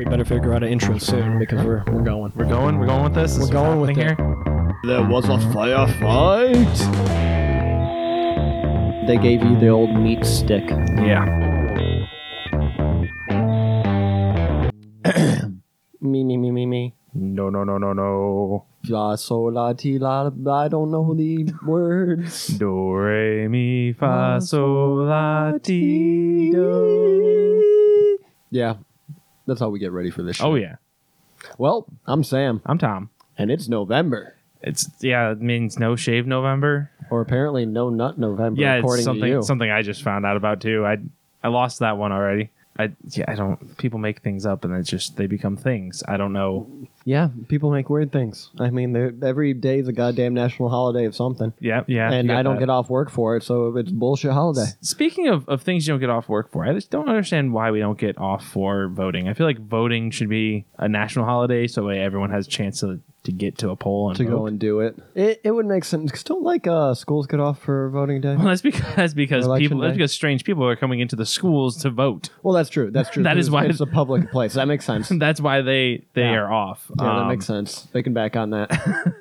We better figure out an intro soon because we're we're going. We're going. We're going with this. We're This going with happening it. here. There was a firefight. They gave you the old meat stick. Yeah. Me me me me me. No, no, no, no, no. La sol la ti la. I don't know the words. Do re mi fa sol la ti do. Yeah, that's how we get ready for this. Show. Oh yeah. Well, I'm Sam, I'm Tom. and it's November, It's yeah. It means no shave November. or apparently no nut November. Yeah, it's according to something you. something I just found out about too. I I lost that one already. I yeah. I don't. People make things up and it's just they become things. I don't know. Yeah, people make weird things. I mean, they're- every day is a goddamn national holiday of something, Yeah, yeah. and you I don't that. get off work for it, so it's bullshit holiday. Speaking of, of things you don't get off work for, I just don't understand why we don't get off for voting. I feel like voting should be a national holiday so that way everyone has a chance to, to get to a poll and to vote. go and do it. It it would make sense. 'cause don't like uh, schools get off for voting day. well, that's because that's because Election people that's day? because strange people are coming into the schools to vote. Well, that's true. That's true. that is is why- it's a public place. That makes sense. That's why they they Yeah. are off. Yeah, that Um, makes sense. They can back on that.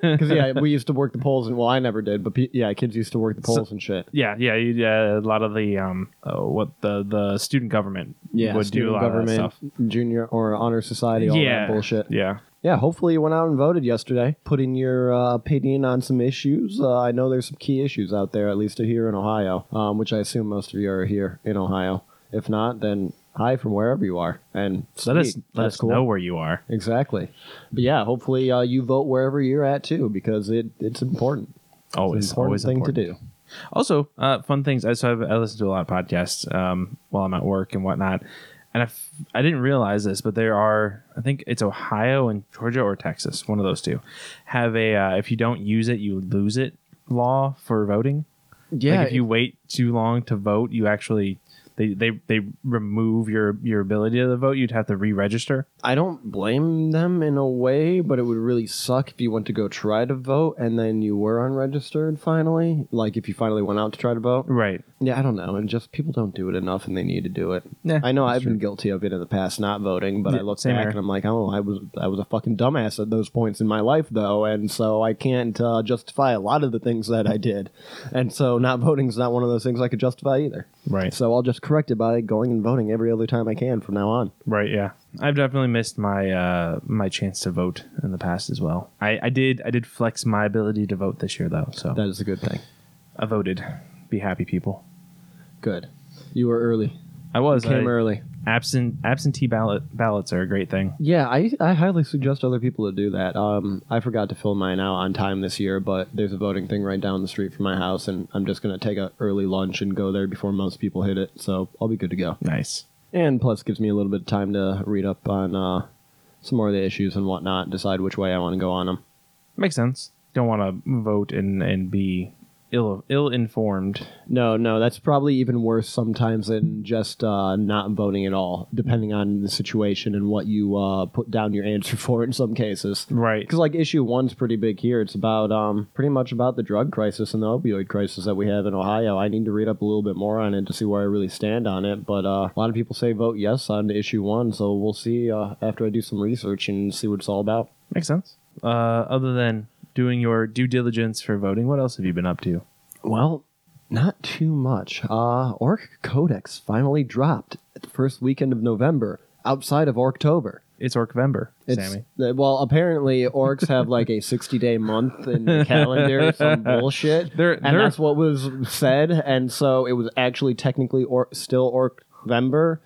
Because yeah, we used to work the polls, and well, I never did, but pe- yeah, kids used to work the polls and shit. Yeah, yeah, you, yeah. A lot of the um, oh, what the the student government Yeah, would do a student lot government, of that stuff. junior or honor society, all yeah, that bullshit. Yeah, Yeah, hopefully you went out and voted yesterday, putting your uh, opinion on some issues. Uh, I know there's some key issues out there, at least here in Ohio, um, which I assume most of you are here in Ohio. If not, then hi from wherever you are. And let us let that's us cool. know where you are. Exactly. But yeah, hopefully uh, you vote wherever you're at too, because it, it's important. Always, it's an important always thing important. to do. Also, uh, fun things. I so I've, I listen to a lot of podcasts um, while I'm at work and whatnot, and I, f- I didn't realize this, but there are I think it's Ohio and Georgia or Texas, one of those two, have a uh, if you don't use it, you lose it law for voting. Yeah, like if you wait too long to vote, you actually they they, they remove your your ability to vote. You'd have to re-register. I don't blame them in a way, but it would really suck if you went to go try to vote and then you were unregistered finally. Like if you finally went out to try to vote. Right. Yeah, I don't know. And just people don't do it enough and they need to do it. Yeah, I know I've been guilty of it in the past, not voting, but Yeah, I look back here. and I'm like, oh, I was I was a fucking dumbass at those points in my life, though, and so I can't uh, justify a lot of the things that I did, and so not voting is not one of those things I could justify either. Right. So I'll just correct it by going and voting every other time I can from now on. Right. Yeah. I've definitely missed my uh, my chance to vote in the past as well. I, I did I did flex my ability to vote this year though, so That is a good thing. I voted. Be happy, people. Good. You were early. I was Came I- early. absent absentee ballot ballots are a great thing. Yeah, I, I highly suggest other people to do that. Um, I forgot to fill mine out on time this year, but there's a voting thing right down the street from my house, and I'm just going to take a early lunch and go there before most people hit it, so I'll be good to go. Nice. And plus, gives me a little bit of time to read up on uh, some more of the issues and whatnot, decide which way I want to go on them. Makes sense. Don't want to vote and and be ill ill informed. No, no, that's probably even worse sometimes than just uh, not voting at all, depending on the situation and what you uh, put down your answer for in some cases. Right. Because like issue one's pretty big here. It's about um pretty much about the drug crisis and the opioid crisis that we have in Ohio. I need to read up a little bit more on it to see where I really stand on it. But uh, a lot of people say vote yes on issue one, so we'll see uh, after I do some research and see what it's all about. Makes sense. Uh, other than doing your due diligence for voting, what else have you been up to? Well, not too much. Uh, Orc Codex finally dropped at the first weekend of November outside of October. It's Orcvember, It's, Sammy. uh, well, apparently orcs have like a 60 day month in the calendar, some bullshit. They're- and they're- that's what was said. And so it was actually technically or, still Orcvember.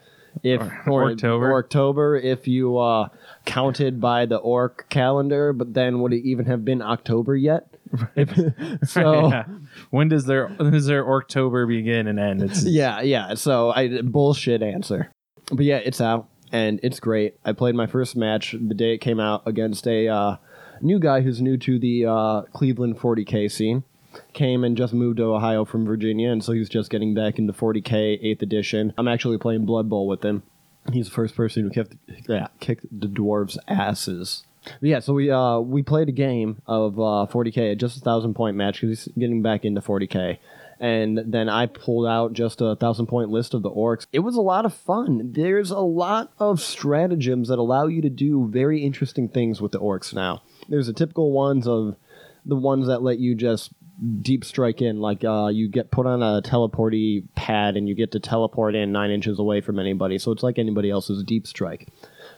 If or, Orctober. or October, if you uh, counted by the orc calendar, but then would it even have been October yet? So Yeah. When does their when does their October begin and end? It's Yeah, yeah. So I bullshit answer. But yeah, it's out and it's great. I played my first match the day it came out against a uh, new guy who's new to the uh, Cleveland 40k scene. Came and just moved to Ohio from Virginia, and so he's just getting back into 40k 8th edition. I'm actually playing Blood Bowl with him. He's the first person who kicked, yeah, kicked the dwarves' asses But yeah, so we uh we played a game of uh 40k, just a thousand point match because he's getting back into 40k, and then I pulled out just a thousand point list of the orcs. It was a lot of fun. There's a lot of stratagems that allow you to do very interesting things with the orcs now. There's the typical ones of the ones that let you just deep strike in, like uh, you get put on a teleporty pad and you get to teleport in nine inches away from anybody. So it's like anybody else's deep strike.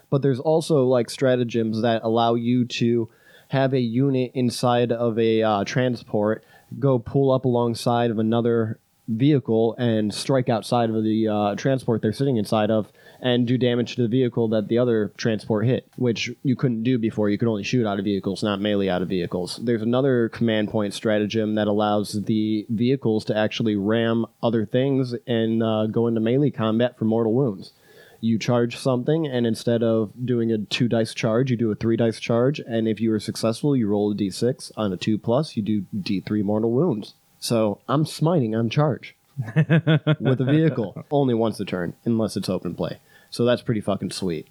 But there's also like stratagems that allow you to have a unit inside of a uh, transport go pull up alongside of another vehicle and strike outside of the uh, transport they're sitting inside of and do damage to the vehicle that the other transport hit, which you couldn't do before. You could only shoot out of vehicles, not melee out of vehicles. There's another command point stratagem that allows the vehicles to actually ram other things and uh, go into melee combat for mortal wounds. You charge something, and instead of doing a two dice charge, you do a three dice charge. And if you are successful, you roll a d6. On a two plus, you do d3 mortal wounds. So I'm smiting on charge with a vehicle only once a turn, unless it's open play. So that's pretty fucking sweet.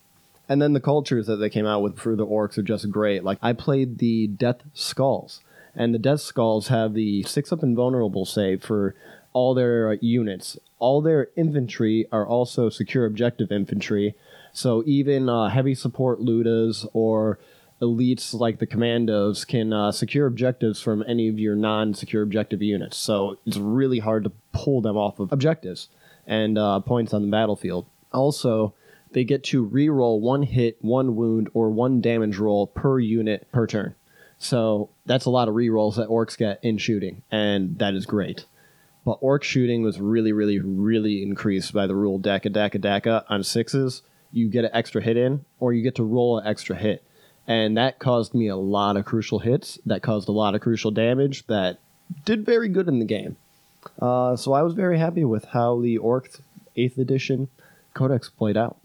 And then the cultures that they came out with for the orcs are just great. Like I played the Death Skulls, and the Death Skulls have the six up invulnerable save for all their uh, units. All their infantry are also secure objective infantry. So even uh, heavy support Lootas or elites like the commandos can uh, secure objectives from any of your non-secure objective units. So it's really hard to pull them off of objectives and uh, points on the battlefield. Also, they get to re-roll one hit, one wound, or one damage roll per unit per turn. So that's a lot of re-rolls that orcs get in shooting, and that is great. But orc shooting was really, really, really increased by the rule Dakka Dakka Dakka on sixes. You get an extra hit in, or you get to roll an extra hit. And that caused me a lot of crucial hits. That caused a lot of crucial damage that did very good in the game. Uh, so I was very happy with how the Orc 8th edition Codex played out.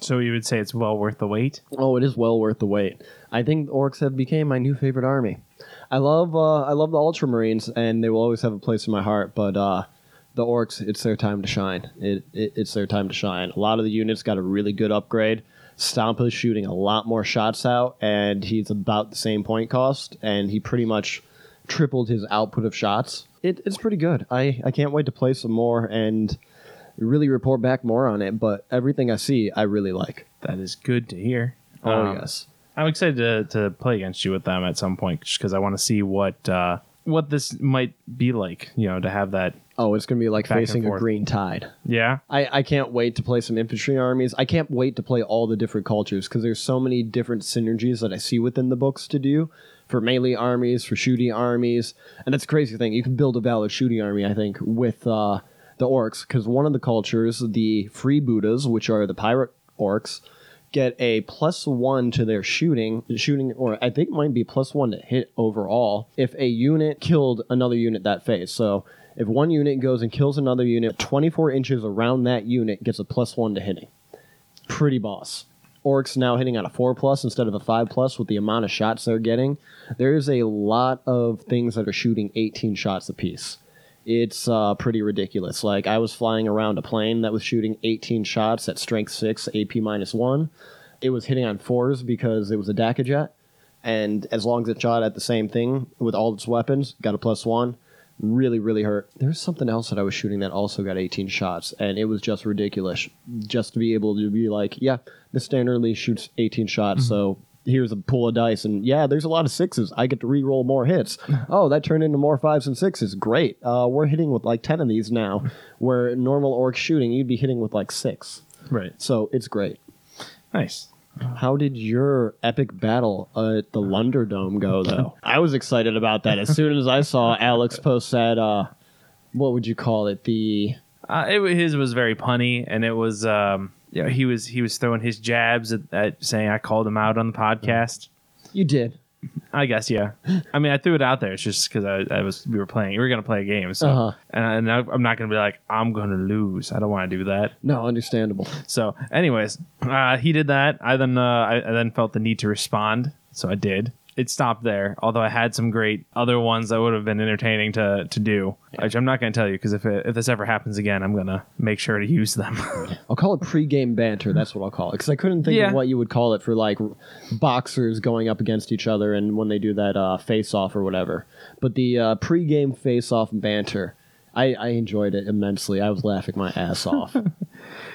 So you would say it's well worth the wait? Oh, it is well worth the wait. I think the orcs have became my new favorite army. I love uh, I love the Ultramarines, and they will always have a place in my heart. But uh, the orcs, it's their time to shine. It, it it's their time to shine. A lot of the units got a really good upgrade. Stomp is shooting a lot more shots out, and he's about the same point cost, and he pretty much tripled his output of shots. It, it's pretty good. I, I can't wait to play some more and really report back more on it. But everything I see, I really like. That is good to hear. Oh Um, yes. I'm excited to, to play against you with them at some point because I want to see what uh, what this might be like. You know, to have that. Oh, it's gonna be like Back and facing a forth. green tide. Yeah, I, I can't wait to play some infantry armies. I can't wait to play all the different cultures because there's so many different synergies that I see within the books to do for melee armies, for shooting armies, and that's the crazy thing. You can build a valid shooting army, I think, with uh, the orcs because one of the cultures, the Freebooterz, which are the pirate orcs, get a plus one to their shooting, shooting, or I think might be plus one to hit overall if a unit killed another unit that phase. So if one unit goes and kills another unit, 24 inches around that unit gets a plus one to hitting. Pretty boss. Orcs now hitting on a four plus instead of a five plus with the amount of shots they're getting. There's a lot of things that are shooting 18 shots apiece. It's uh, pretty ridiculous. Like I was flying around a plane that was shooting 18 shots at strength six, AP minus one. It was hitting on fours because it was a Dakkajet, and as long as it shot at the same thing with all its weapons, got a plus one. Really, really hurt. There's something else that I was shooting that also got 18 shots, and it was just ridiculous. Just to be able to be like, yeah, this standardly shoots 18 shots, so here's a pool of dice, and yeah, there's a lot of sixes. I get to re-roll more hits. oh, that turned into more fives and sixes. Great. Uh, we're hitting with like 10 of these now, where normal orc shooting, you'd be hitting with like six. right. So it's great. Nice. How did your epic battle at the Lunderdome go, though? I was excited about that. As soon as I saw Alex post that, uh, what would you call it? The Uh, it, his was very punny, and it was um, you know, he was he was throwing his jabs at, at saying I called him out on the podcast. you did. I guess yeah. I mean, I threw it out there. It's just because I, I was we were playing. We were gonna play a game, so Uh-huh. and, I, I'm not gonna be like I'm gonna lose. I don't want to do that. No, understandable. So, anyways, uh, he did that. I then uh, I, I then felt the need to respond, so I did. It stopped there. Although I had some great other ones that would have been entertaining to to do, which I'm not going to tell you because if it, if this ever happens again, I'm gonna make sure to use them. I'll call it pre-game banter. That's what I'll call it because I couldn't think Yeah. of what you would call it for like boxers going up against each other and when they do that uh, face-off or whatever. But the uh, pre-game face-off banter, I, I enjoyed it immensely. I was laughing my ass off.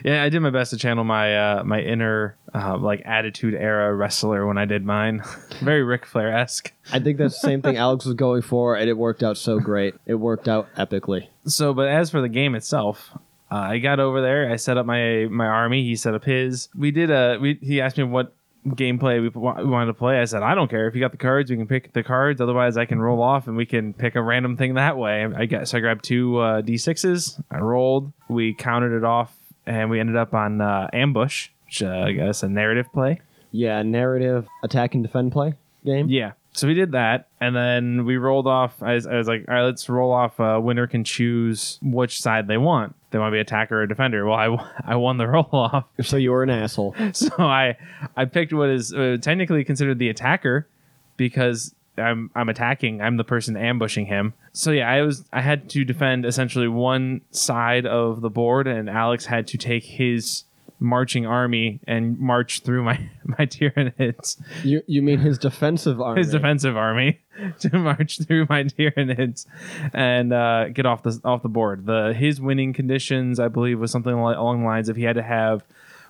yeah, I did my best to channel my uh, my inner uh, like attitude era wrestler when I did mine. Very Ric Flair esque. I think that's the same thing Alex was going for, and it worked out so great. It worked out epically. So, but as for the game itself, uh, I got over there. I set up my my army. He set up his. We did a. We he asked me what gameplay we, we wanted to play. I said I don't care if you got the cards. We can pick the cards. Otherwise, I can roll off and we can pick a random thing that way. I guess I grabbed two uh, d6s. I rolled. We counted it off, and we ended up on uh, ambush, which uh, I guess a narrative play. Yeah, narrative attack and defend play game. Yeah. So we did that, and then we rolled off. I was, I was like, all right, let's roll off. Uh, winner can choose which side they want. They want to be attacker or defender. Well, I, I won the roll off, So you were an asshole. so I I picked what is uh, technically considered the attacker because I'm I'm attacking. I'm the person ambushing him. So yeah, I was I had to defend essentially one side of the board, and Alex had to take his marching army and march through my my Tyranids You you mean his defensive army? his defensive army to march through my Tyranids and uh, get off the off the board. The his winning conditions, I believe, was something along the lines of he had to have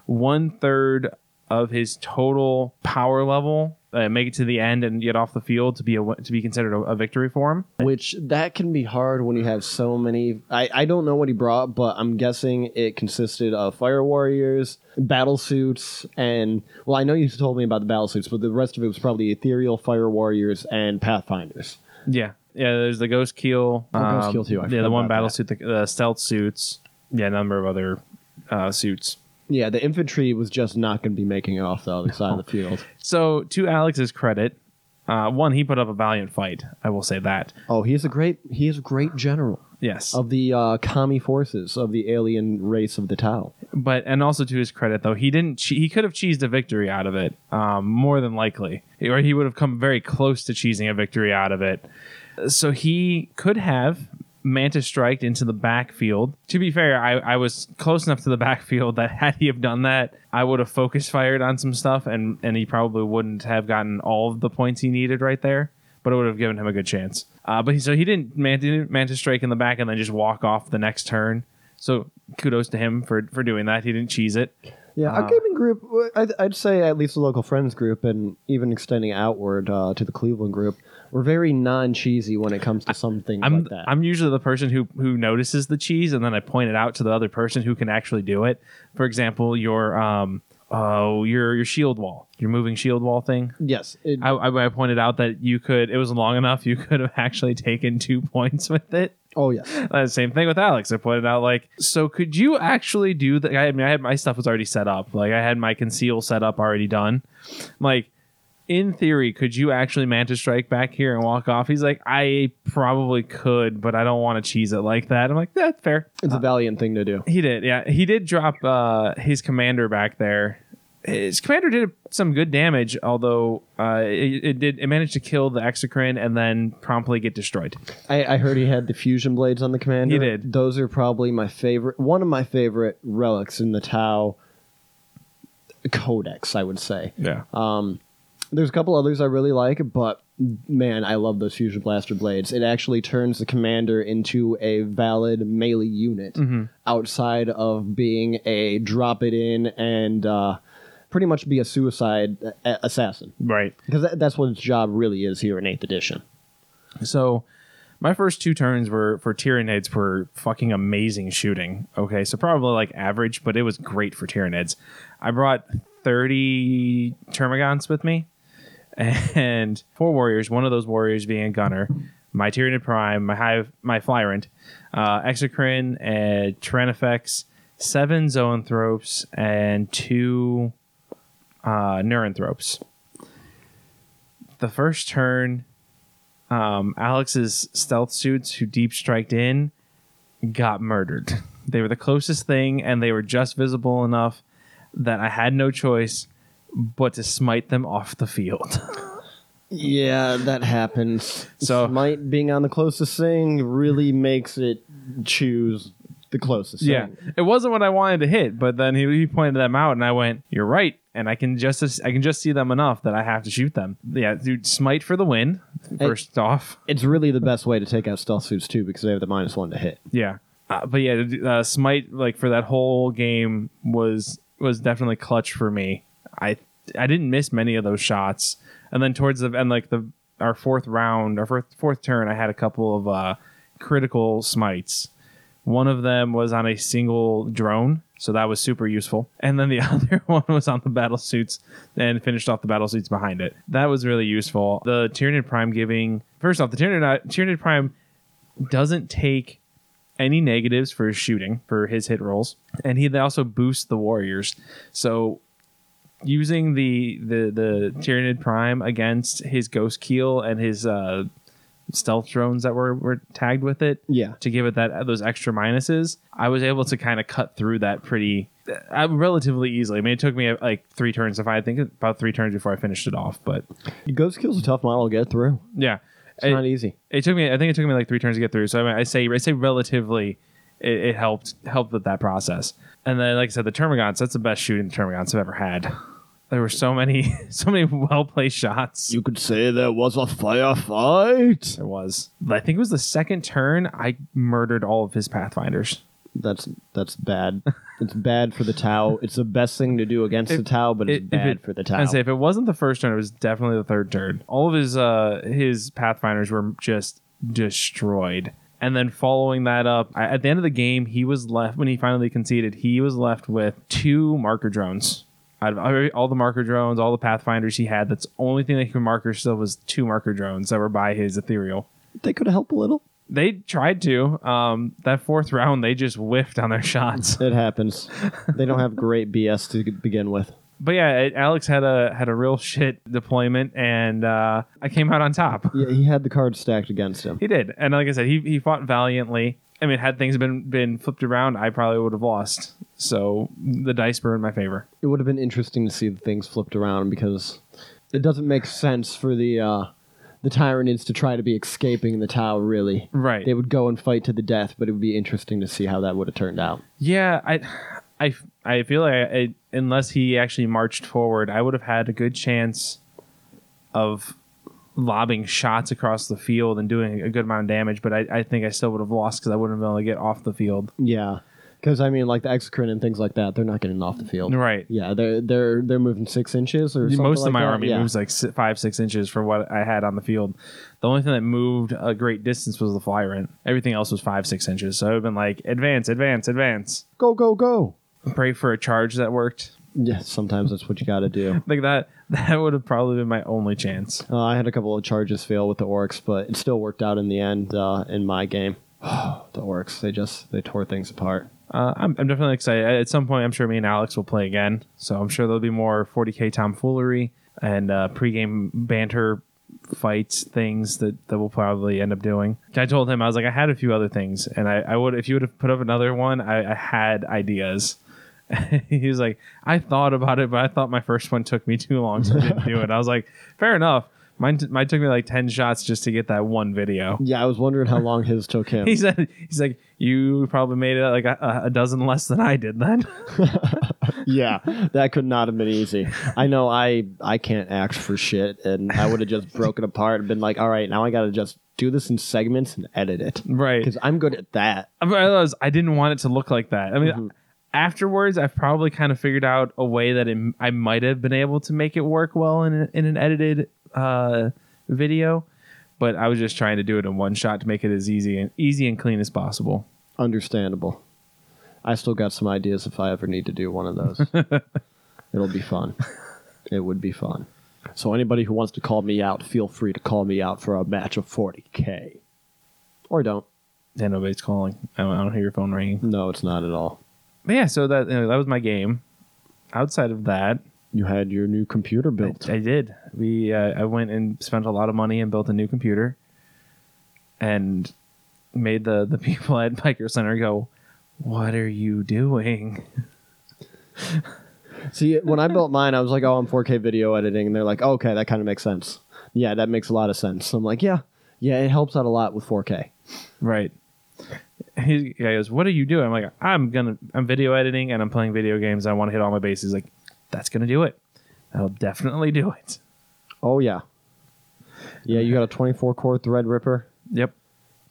one third of his total power level, uh, make it to the end, and get off the field to be a to be considered a, a victory for him. Which that can be hard when you have so many. I, I don't know what he brought, but I'm guessing it consisted of fire warriors, battle suits, and well, I know you told me about the battle suits, but the rest of it was probably ethereal fire warriors and pathfinders. Yeah, yeah. There's the ghost keel. Oh, Ghost Keel too, I yeah, the one battle that. suit, the, the stealth suits. Yeah, a number of other uh, suits. Yeah, the infantry was just not going to be making it off the other side of the field. So to Alex's credit, uh, one he put up a valiant fight. I will say that. Oh, he's a great he is a great general Yes, of the uh, kami forces of the alien race of the Tau. but and also to his credit though, he didn't. Che- he could have cheesed a victory out of it, um, more than likely, or he would have come very close to cheesing a victory out of it. So he could have Manta striked into the backfield. To be fair, I, I was close enough to the backfield that had he have done that, I would have focus fired on some stuff, and and he probably wouldn't have gotten all of the points he needed right there. But it would have given him a good chance. Uh, but he, so he didn't man- didn't Manta strike in the back and then just walk off the next turn. So kudos to him for for doing that. He didn't cheese it. Yeah, our Uh, gaming group, I'd, I'd say at least the local friends group, and even extending outward uh, to the Cleveland group, we're very non-cheesy when it comes to something I'm like that. I'm usually the person who who notices the cheese and then I point it out to the other person who can actually do it. For example, your um oh your your shield wall, your moving shield wall thing. yes, it, I, I I pointed out that you could it was long enough you could have actually taken two points with it. oh yes, Uh, same thing with Alex. I pointed out like, so could you actually do that? I mean, I had my stuff was already set up. Like I had my conceal set up already done. I'm Like in theory, could you actually Manta strike back here and walk off? He's like, I probably could, but I don't want to cheese it like that. I'm like, that's fair. it's a valiant thing to do. He did, yeah. He did drop uh, his commander back there. His commander did some good damage, although uh, it, it did it managed to kill the exocrine and then promptly get destroyed. I, I heard he had the fusion blades on the commander. He did. Those are probably my favorite, one of my favorite relics in the Tau Codex. I would say. Yeah. Um, there's a couple others I really like, but man, I love those fusion blaster blades. It actually turns the commander into a valid melee unit Mm-hmm. outside of being a drop it in and uh, pretty much be a suicide a- assassin. Right. Because that, that's what its job really is here in 8th edition. So my first two turns were for Tyranids were fucking amazing shooting. Okay, so probably like average, but it was great for Tyranids. I brought 30 Termagants with me and four warriors, one of those warriors being a gunner, my Tyranid Prime, my hive, my Flyrant, uh, Exocrine, and Tyrannofex, seven Zoanthropes, and two uh, Neurothropes. The first turn, um, Alex's stealth suits who deep striked in got murdered. They were the closest thing, and they were just visible enough that I had no choice but to smite them off the field. Yeah, that happens. So- Smite being on the closest thing really makes it choose the closest Yeah, thing. it wasn't what I wanted to hit, but then he, he pointed them out, and I went, "You're right," and I can just I can just see them enough that I have to shoot them. Yeah, dude, smite for the win. First off, It's really the best way to take out stealth suits too because they have the minus one to hit. yeah, uh, but yeah, uh, smite like for that whole game was was definitely clutch for me. I I didn't miss many of those shots, and then towards the end, like the our fourth round, our fourth fourth turn, I had a couple of uh, critical smites. One of them was on a single drone, so that was super useful. And then the other one was on the battle suits and finished off the battle suits behind it. That was really useful. The Tyranid Prime giving first off, the Tyranid, Tyranid Prime doesn't take any negatives for his shooting for his hit rolls, and he also boosts the warriors. So using the the the Tyranid Prime against his Ghost Keel and his uh, stealth drones that were were tagged with it Yeah. to give it that those extra minuses, I was able to kind of cut through that pretty uh, relatively easily. I mean, it took me uh, like three turns. If I think about three turns before I finished it off, but Ghost Keel's a tough model to get through. yeah, It's it, not easy. it took me. I think it took me like three turns to get through. So I, mean, I say I say relatively, it, it helped helped with that process. And then, like I said, the Termagants. That's the best shooting Termagants I've ever had. There were so many, so many well placed shots. You could say there was a firefight. There was. I think it was the second turn. I murdered all of his Pathfinders. That's that's bad. it's bad for the Tau. It's the best thing to do against If- the Tau, but it's if bad it- for the Tau. I'd say if it wasn't the first turn, it was definitely the third turn. All of his uh his pathfinders were just destroyed. And then following that up, at the end of the game, he was left when he finally conceded. He was left with two marker drones. Out of all the marker drones, all the pathfinders he had, that's the only thing that he could marker still was two marker drones that were by his ethereal. they could help a little. They tried to. Um, that fourth round, they just whiffed on their shots. It happens. they don't have great BS to begin with. But yeah, it, Alex had a had a real shit deployment, and uh, I came out on top. Yeah, he had the cards stacked against him. He did, and like I said, he he fought valiantly. I mean, had things been been flipped around, I probably would have lost. So the dice were in my favor. It would have been interesting to see the things flipped around because it doesn't make sense for the uh, the Tyranids to try to be escaping the Tau. Really, Right. they would go and fight to the death, but it would be interesting to see how that would have turned out. Yeah, I, I, I feel like I, unless he actually marched forward, I would have had a good chance of lobbing shots across the field and doing a good amount of damage. But I, I think I still would have lost because I wouldn't have been able to get off the field. Yeah, because I mean, like the Exocrine and things like that, they're not getting off the field. Right. Yeah, they're they're they're moving six inches or something Most of like my that. army yeah. moves like five, six inches for what I had on the field. The only thing that moved a great distance was the Flyrant. Everything else was five, six inches. So I would have been like, advance, advance, advance. Go go go! Pray for a charge that worked. Yeah, sometimes that's what you got to do. Like that, that would have probably been my only chance. Uh, I had a couple of charges fail with the orcs, but it still worked out in the end uh, in my game. the orcs, they just they tore things apart. Uh, I'm, I'm definitely excited. At some point, I'm sure me and Alex will play again. So I'm sure there'll be more 40k tomfoolery and uh, pregame banter fights things that, that we'll probably end up doing. I told him I was like I had a few other things, and I, I would if you would have put up another one, I, I had ideas. he was like, I thought about it, but I thought my first one took me too long, so I didn't do it. I was like, fair enough. Mine, t- mine took me like ten shots just to get that one video. Yeah, I was wondering how long his took him. He said, he's like, you probably made it like a, a dozen less than I did then. yeah, that could not have been easy. I know I I can't act for shit, and I would have just broken apart and been like, all right, now I got to just do this in segments and edit it right. because I'm good at that. I realized I didn't want it to look like that. I mean, Mhm. Afterwards, I've probably kind of figured out a way that it, I might have been able to make it work well in, in an edited uh, video, but I was just trying to do it in one shot to make it as easy and easy and clean as possible. Understandable. I still got some ideas if I ever need to do one of those. It'll be fun. It would be fun. So anybody who wants to call me out, feel free to call me out for a match of 40k. Or don't. Yeah, nobody's calling. I don't hear your phone ringing. No, it's not at all. But yeah, so that you know, that was my game. Outside of that, You had your new computer built. I, I did. We uh, I went and spent a lot of money and built a new computer, and made the the people at Micro Center go, "What are you doing?" See, when I built mine, I was like, "Oh, I'm 4K video editing," and they're like, oh, "Okay, that kind of makes sense." Yeah, that makes a lot of sense. I'm like, yeah, yeah, it helps out a lot with 4K. Right. He guy goes, "What are you doing?" I'm like, "I'm gonna, I'm video editing and I'm playing video games. I want to hit all my bases." Like, that's gonna do it. That'll definitely do it. Oh yeah, yeah. You got a 24 core Threadripper, Yep.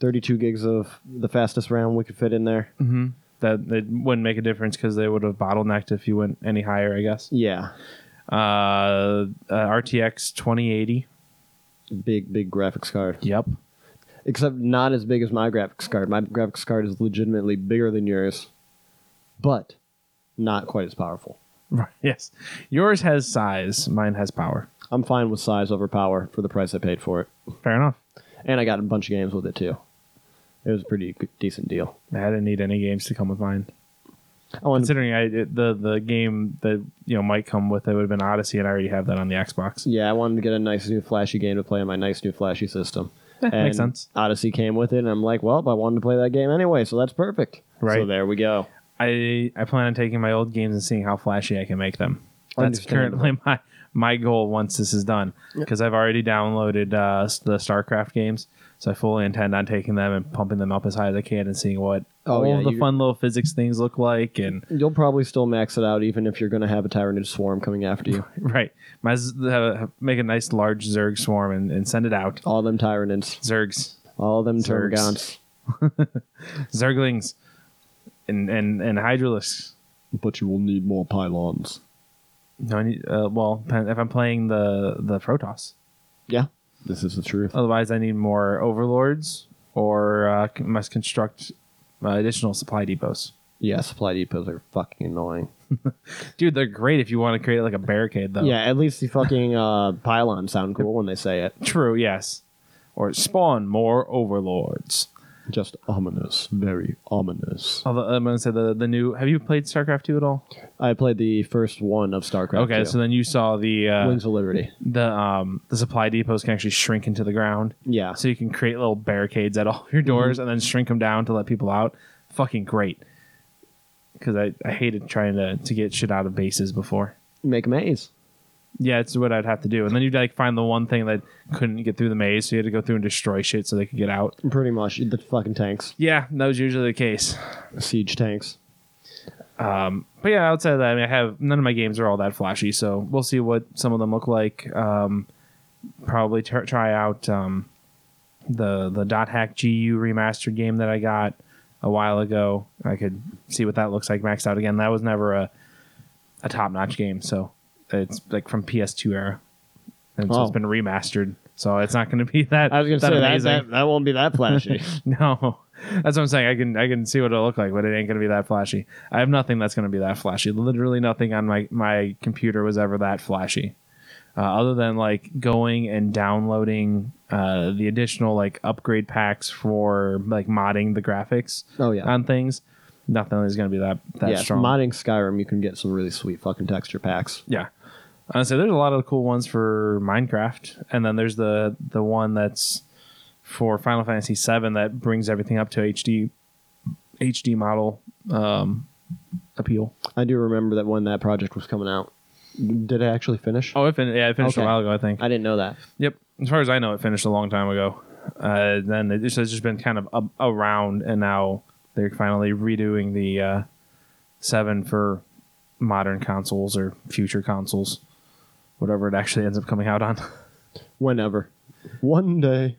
32 gigs of the fastest RAM we could fit in there. Mm-hmm. That it wouldn't make a difference because they would have bottlenecked if you went any higher, I guess. Yeah, Uh, uh RTX 2080. big big graphics card. Yep. Except not as big as my graphics card. My graphics card is legitimately bigger than yours, but not quite as powerful. Right. Yes. Yours has size. Mine has power. I'm fine with size over power for the price I paid for it, Fair enough. and I got a bunch of games with it too. It was a pretty good, decent deal. I didn't need any games to come with mine. Oh, Considering I it, the the game that you know might come with it would have been Odyssey, and I already have that on the Xbox. yeah, I wanted to get a nice new flashy game to play on my nice new flashy system. And makes sense. Odyssey came with it, and I'm like, well, I wanted to play that game anyway, so that's perfect. Right. So there we go. I I plan on taking my old games and seeing how flashy I can make them. That's currently my my goal once this is done because I've already downloaded uh, the StarCraft games, so I fully intend on taking them and pumping them up as high as I can and seeing what Oh, all yeah, of the you- fun little physics things look like. And You'll probably still max it out, even if you're going to have a Tyranid swarm coming after you. right, might as well have, make a nice large Zerg swarm and, and send it out. All them Tyranids, Zergs, all them Zergs. Termagants. Zerglings, and and and Hydralisks. But you will need more pylons. No, I need, uh, well, if I'm playing the the Protoss. Yeah, this is the truth. Otherwise, I need more overlords or uh, c- must construct uh, additional supply depots. Yeah, supply depots are fucking annoying. Dude, they're great if you want to create like a barricade, though. Yeah, at least the fucking uh, pylons sound cool when they say it. True, yes. Or spawn more overlords. Just ominous, very ominous. Although I'm gonna say the the new. Have you played StarCraft two at all? I played the first one of StarCraft. okay, 2. so then you saw the uh, Wings of Liberty. the um the supply depots can actually shrink into the ground, Yeah, so you can create little barricades at all your doors and then shrink them down to let people out. Fucking great. Because I, I hated trying to, to get shit out of bases before. make a maze. Yeah, it's what I'd have to do. And then you'd like find the one thing that couldn't get through the maze, so you had to go through and destroy shit so they could get out. Pretty much the fucking tanks, Yeah, that was usually the case. siege tanks. But yeah, outside of that, I mean, I have none of my games are all that flashy, so we'll see what some of them look like. Um, probably try out um, the the dot hack GU remastered game that I got a while ago. I could see what that looks like maxed out again. That was never a a top notch game, so it's like from PS2 era, and so Oh. it's been remastered. So it's not going to be that. I was gonna that say that, amazing. that that won't be that flashy. No, that's what I'm saying. I can I can see what it'll look like, but it ain't gonna be that flashy. I have nothing that's gonna be that flashy. Literally nothing on my my computer was ever that flashy, uh, other than like going and downloading uh, the additional like upgrade packs for like modding the graphics oh yeah, on things. Nothing is gonna be that that yeah. strong. Modding Skyrim, you can get some really sweet fucking texture packs. Yeah. Honestly, there's a lot of cool ones for Minecraft, and then there's the the one that's for Final Fantasy VII that brings everything up to HD HD model um, appeal. I do remember that when that project was coming out. Did it actually finish? Oh, it fin- yeah, it finished Okay. a while ago, I think. I didn't know that. Yep, as far as I know, it finished a long time ago. Uh, then it just, it's just been kind of up, around, and now they're finally redoing the uh, seven for modern consoles or future consoles, whatever it actually ends up coming out on. Whenever, one day,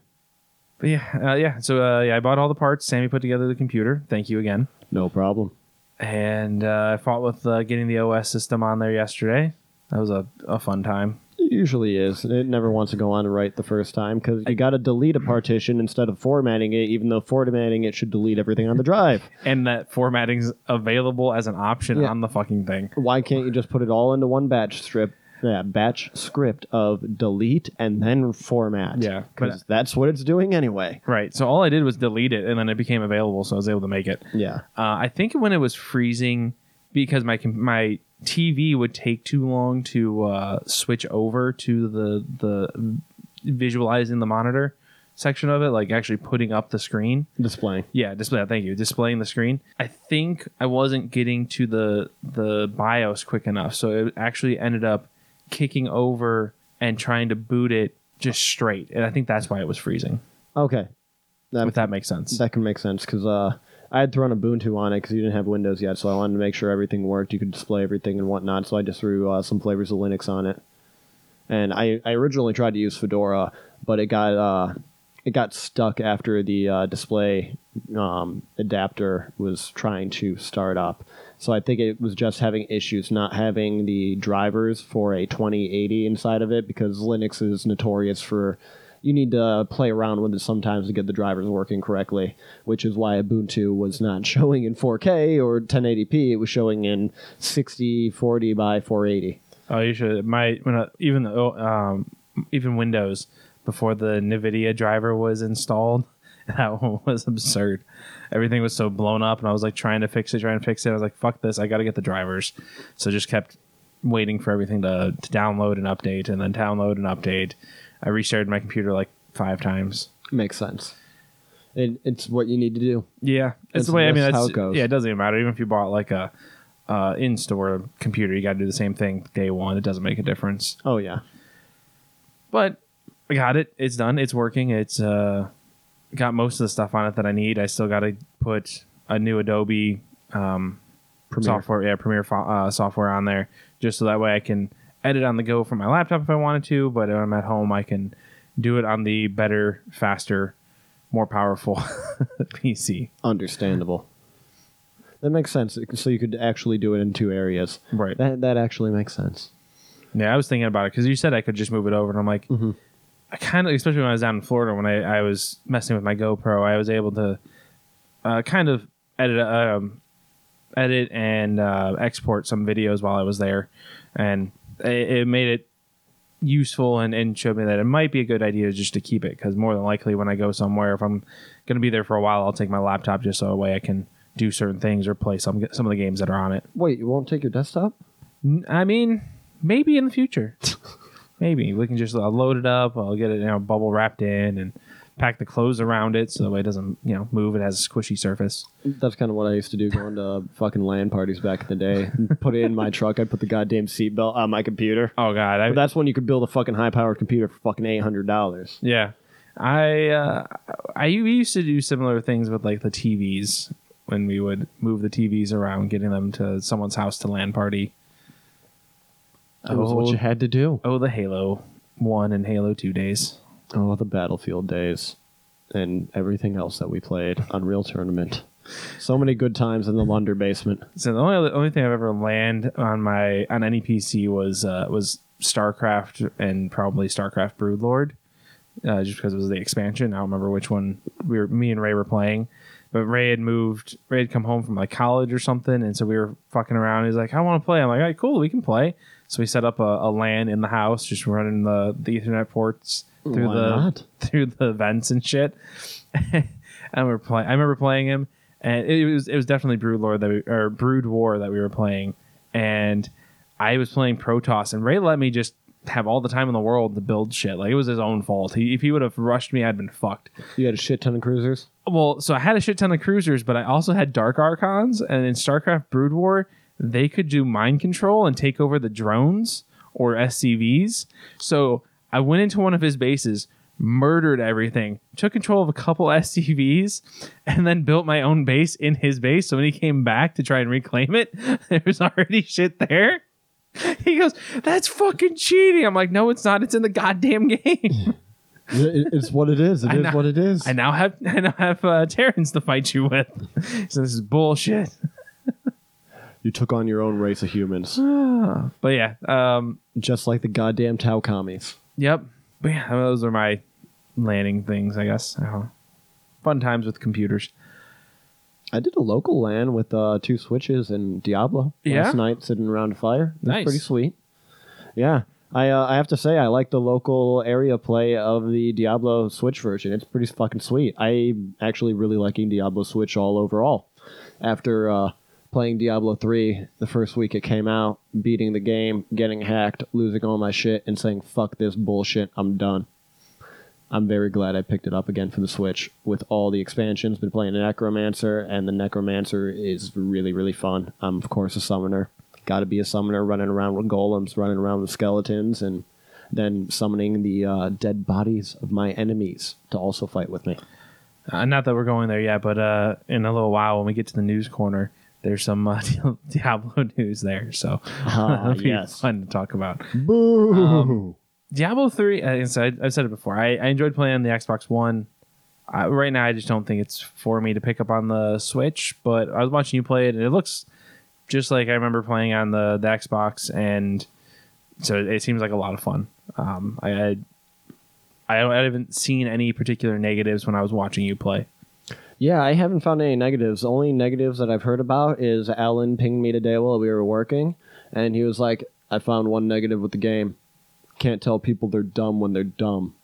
But yeah, uh, yeah. So uh, yeah, I bought all the parts. Sammy put together the computer. Thank you again. no problem. And uh, I fought with uh, getting the OS system on there yesterday. That was a, a fun time. It usually is. It never wants to go on right the first time because you got to delete a partition instead of formatting it, even though formatting it should delete everything on the drive. And that formatting's available as an option Yeah. on the fucking thing. Why can't you just put it all into one batch script? Yeah, batch script of delete and then format. Yeah, because that's what it's doing anyway. Right. So all I did was delete it, and then it became available, so I was able to make it. Yeah, Uh, I think when it was freezing, because my com- my TV would take too long to uh, switch over to the the visualizing the monitor section of it, like actually putting up the screen. displaying. Yeah, display. Thank you. Displaying the screen. I think I wasn't getting to the the BIOS quick enough, so it actually ended up kicking over and trying to boot it just straight, and I think that's why it was freezing. Okay, that If that makes sense. that can make sense because uh, I had thrown Ubuntu on it because you didn't have Windows yet, so I wanted to make sure everything worked. You could display everything and whatnot, so I just threw uh, some flavors of Linux on it. And I, I originally tried to use Fedora, but it got uh, it got stuck after the uh, display um, adapter was trying to start up. So I think it was just having issues not having the drivers for a 2080 inside of it because Linux is notorious for you need to play around with it sometimes to get the drivers working correctly, which is why Ubuntu was not showing in 4K or 1080p. It was showing in 60, 40 by 480. Oh, you should. My when I, even the oh, um, even Windows before the NVIDIA driver was installed, that one was absurd. Everything was so blown up, and I was like trying to fix it, trying to fix it. I was like, "Fuck this! I got to get the drivers." So just kept waiting for everything to, to download and update, and then download and update. I restarted my computer like five times. Makes sense. It, it's what you need to do. Yeah, it's That's- the way. I mean, that's that's how it goes. Yeah, it doesn't even matter. Even if you bought like a uh, in-store computer, you got to do the same thing day one. It doesn't make a difference. Oh, yeah. but I got it. It's done. It's working. It's uh, got most of the stuff on it that I need. I still got to put a new Adobe um, Premiere. software, yeah, Premiere fo- uh, software on there, just so that way I can edit on the go from my laptop if I wanted to. But when I'm at home, I can do it on the better, faster, more powerful PC. Understandable. That makes sense. So you could actually do it in two areas. Right. That that actually makes sense. Yeah, I was thinking about it because you said I could just move it over, and I'm like, Mhm. I kind of, especially when I was down in Florida when I, I was messing with my GoPro, I was able to uh, kind of edit, um, edit and uh, export some videos while I was there, and it, it made it useful and, and showed me that it might be a good idea just to keep it because more than likely when I go somewhere, if I'm going to be there for a while, I'll take my laptop just so a way I can do certain things or play some some of the games that are on it. Wait, you won't take your desktop? N- I mean, maybe in the future. maybe we can just uh, load it up. I'll get it, you know, bubble wrapped in and pack the clothes around it so it doesn't, you know, move. It has a squishy surface. That's kind of what I used to do going to fucking LAN parties back in the day. put it in my truck. I put the goddamn seatbelt on my computer. Oh God, I, that's when you could build a fucking high powered computer for fucking eight hundred dollars. yeah. I uh, I used to do similar things with like the TVs when we would move the TVs around, getting them to someone's house to land party. That was what you had to do. Oh, the Halo one and Halo two days. Oh, the Battlefield days, and everything else that we played. Unreal Tournament. So many good times in the Lunder basement. So the only the only thing I've ever land on my on any PC was uh, was StarCraft and probably StarCraft Broodlord, uh, just because it was the expansion. I don't remember which one we were. Me and Ray were playing, but Ray had moved. Ray had come home from like college or something, and so we were fucking around. He's like, "I want to play." I'm like, "All right, cool, we can play." So we set up a, a LAN in the house, just running the the Ethernet ports through Why the not? through the vents and shit. and we're playing. I remember playing him, and it was it was definitely Brood Lord that we, or Brood War that we were playing, and I was playing Protoss, and Ray let me just have all the time in the world to build shit. Like it was his own fault. He, if he would have rushed me, I'd been fucked. You had a shit ton of cruisers. Well, so I had a shit ton of cruisers, but I also had Dark Archons, and in StarCraft Brood War, they could do mind control and take over the drones or SCVs. So I went into one of his bases, murdered everything, took control of a couple SCVs, and then built my own base in his base. So when he came back to try and reclaim it, there was already shit there. He goes, "That's fucking cheating." I'm like, "No, it's not. It's in the goddamn game." It- it's what it is. It is know. what it is. I now have I now have uh, Terrans to fight you with. So this is bullshit. You took on your own race of humans, But yeah, um, just like the goddamn Tau commies. yep. But yeah, those are my landing things. I guess. I don't know. Fun times with computers. I did a local LAN with uh, two switches and Diablo Yeah? last night, sitting around a fire. Was Nice. pretty sweet. Yeah, I uh, I have to say I like the local area play of the Diablo Switch version. It's pretty fucking sweet. I actually really liking Diablo Switch all overall. After uh, playing Diablo three the first week it came out, beating the game, getting hacked, losing all my shit, and saying fuck this bullshit, I'm done. I'm very glad I picked it up again for the Switch with all the expansions. Been playing Necromancer, and the Necromancer is really, really fun. I'm, of course, a summoner. Got to be a summoner running around with golems, running around with skeletons, and then summoning the uh, dead bodies of my enemies to also fight with me. Uh, not that we're going there yet, but uh, in a little while when we get to the news corner, there's some uh, Diablo news there, so Ah, it'll be yes. fun to talk about. Boo! Um, Diablo three. uh, I, I've said it before. I, I enjoyed playing on the Xbox One. I, right now, I just don't think it's for me to pick up on the Switch. But I was watching you play it, and it looks just like I remember playing on the, the Xbox, and so it seems like a lot of fun. Um, I, I I I haven't seen any particular negatives when I was watching you play. Yeah, I haven't found any negatives. The only negatives that I've heard about is Alan pinged me today while we were working, and he was like, I found one negative with the game. Can't tell people they're dumb when they're dumb.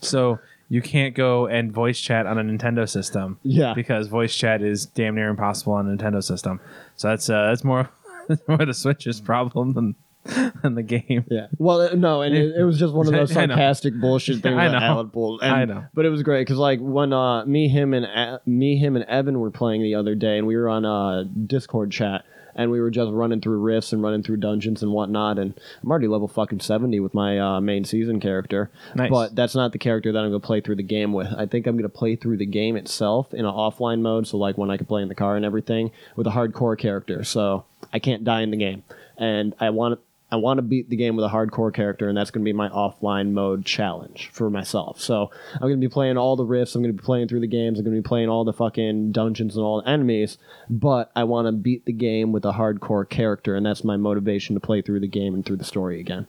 So you can't go and voice chat on a Nintendo system. Yeah. because voice chat is damn near impossible on a Nintendo system. So that's uh, that's more more the Switch's problem than than the game. Yeah. Well, uh, no, and it, it was just one of those I know. sarcastic bullshit things I that know. Alan pulled. And, I know. But it was great because like when uh, me, him, and A- me, him, and Evan were playing the other day, and we were on a Discord chat, and we were just running through rifts and running through dungeons and whatnot. And I'm already level fucking seventy with my uh, main season character. Nice. But that's not the character that I'm gonna play through the game with. I think I'm gonna play through the game itself in an offline mode, so like when I can play in the car and everything, with a hardcore character. So I can't die in the game, and I want I want to beat the game with a hardcore character, and that's going to be my offline mode challenge for myself. So I'm going to be playing all the rifts. I'm going to be playing through the games. I'm going to be playing all the fucking dungeons and all the enemies. But I want to beat the game with a hardcore character, and that's my motivation to play through the game and through the story again.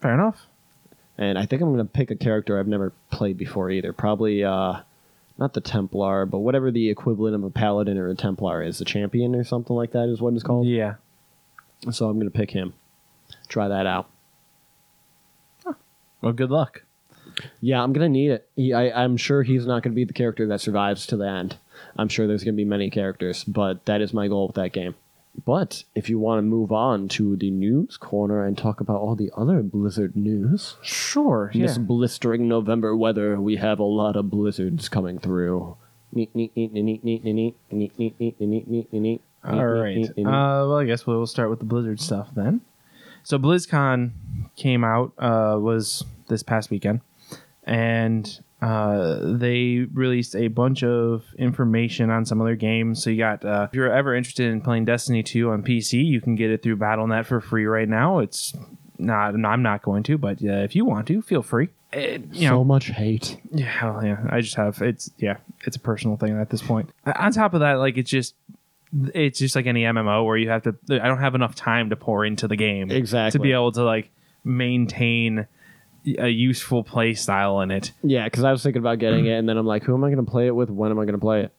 Fair enough. And I think I'm going to pick a character I've never played before either. Probably uh, not the Templar, but whatever the equivalent of a Paladin or a Templar is, the champion or something like that is what it's called. Yeah. So I'm going to pick him. Try that out. Well, good luck. Yeah, I'm gonna need it. He, I, I'm sure he's not gonna be the character that survives to the end. I'm sure there's gonna be many characters, but that is my goal with that game. But if you want to move on to the news corner and talk about all the other Blizzard news, Sure. in this blistering November weather, we have a lot of blizzards coming through. Neat, neat, neat, neat, neat, neat, neat, neat, neat, neat, neat, neat, neat, neat. All right. Uh, well, I guess we'll start with the Blizzard stuff then. So BlizzCon came out uh, was this past weekend, and uh, they released a bunch of information on some of their games. So you got uh, if you're ever interested in playing Destiny 2 on PC, you can get it through BattleNet for free right now. It's not I'm not going to, but uh, if you want to, feel free. It, so know, much hate. yeah, yeah. I just have it's yeah, it's a personal thing at this point. On top of that, like it's just it's just like any MMO where you have to I don't have enough time to pour into the game Exactly. to be able to like maintain a useful play style in it. Yeah, because I was thinking about getting it, and then I'm like, who am I going to play it with? When am I going to play it?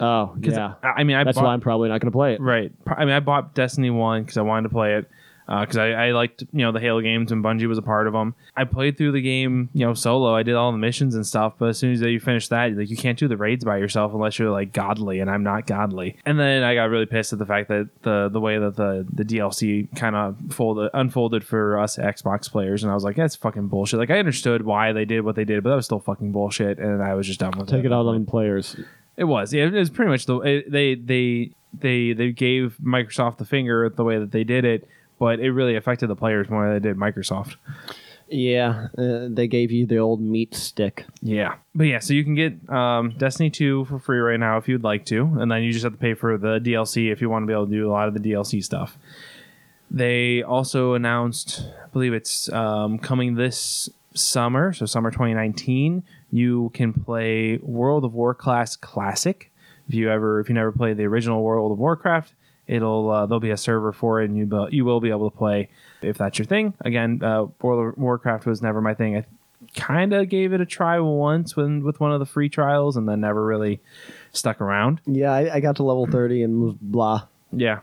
Oh, yeah. I, mean, I That's bought, why I'm probably not going to play it. right. I mean, I bought Destiny One because I wanted to play it. Uh, because I, I liked you know the Halo games and Bungie was a part of them. I played through the game you know solo. I did all the missions and stuff. But as soon as you finish that, like you can't do the raids by yourself unless you're like godly, and I'm not godly. And then I got really pissed at the fact that the the way that the the DLC kind of folded unfolded for us Xbox players, and I was like, that's fucking bullshit. Like I understood why they did what they did, but that was still fucking bullshit, and I was just done with it. Take it out on players. It was. Yeah, it was pretty much the it, they they they they gave Microsoft the finger the way that they did it, but it really affected the players more than it did Microsoft. Yeah, uh, they gave you the old meat stick. Yeah, but yeah, so you can get um, Destiny two for free right now if you'd like to, and then you just have to pay for the DLC if you want to be able to do a lot of the DLC stuff. They also announced, I believe it's um, coming this summer, so summer 2019. You can play World of Warcraft Classic. If you ever, if you never played the original World of Warcraft, it'll uh, there'll be a server for it, and you be, you will be able to play if that's your thing. Again, uh, World of Warcraft was never my thing. I kind of gave it a try once when with one of the free trials, and then never really stuck around. Yeah, I, I got to level 30 and was blah. Yeah.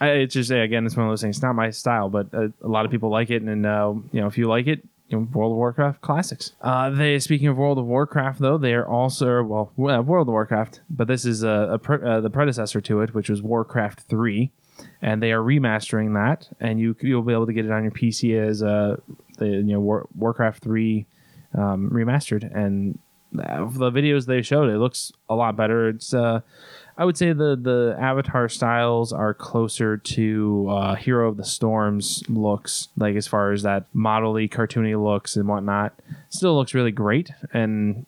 I, it's just again, it's one of those things. It's not my style, but uh, a lot of people like it, and uh, you know, if you like it, World of Warcraft classics. Uh, they speaking of World of Warcraft, though, they are also well, well, World of Warcraft, but this is a, a pre- uh, the predecessor to it, which was Warcraft three, and they are remastering that, and you you'll be able to get it on your PC as uh, the you know War, Warcraft three um, remastered, and uh, the videos they showed, it looks a lot better. It's uh, I would say the the avatar styles are closer to uh, Hero of the Storms looks, like as far as that modelly, cartoony looks and whatnot. Still looks really great, and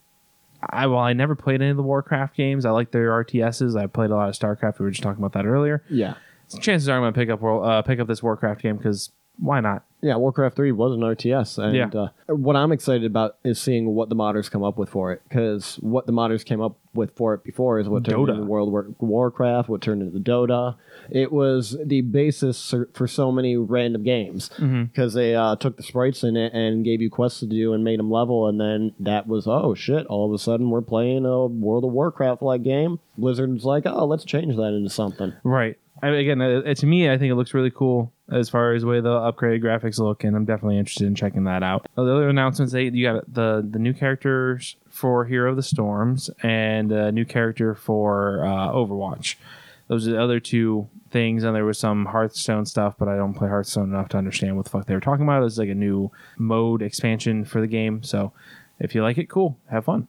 I well, I never played any of the Warcraft games. I like their RTSs. I played a lot of Starcraft. We were just talking about that earlier. Yeah. So chances are I'm gonna pick up world, uh, pick up this Warcraft game because why not? Yeah, Warcraft 3 was an RTS. And Yeah. uh, what I'm excited about is seeing what the modders come up with for it. Because what the modders came up with for it before is what turned Dota. into World War- Warcraft, what turned into Dota. It was the basis for- so many random games. Because they uh, took the sprites in it and gave you quests to do and made them level. And then that was, oh shit, all of a sudden we're playing a World of Warcraft like game. Blizzard's like, oh, let's change that into something. Right. I mean, again, uh, uh, to me, I think it looks really cool as far as way the upgraded graphics look, and I'm definitely interested in checking that out. The other announcements, they you got the the new characters for Hero of the Storms and a new character for uh, Overwatch. Those are the other two things, and there was some Hearthstone stuff, but I don't play Hearthstone enough to understand what the fuck they were talking about. It's like a new mode expansion for the game, so if you like it, cool, have fun.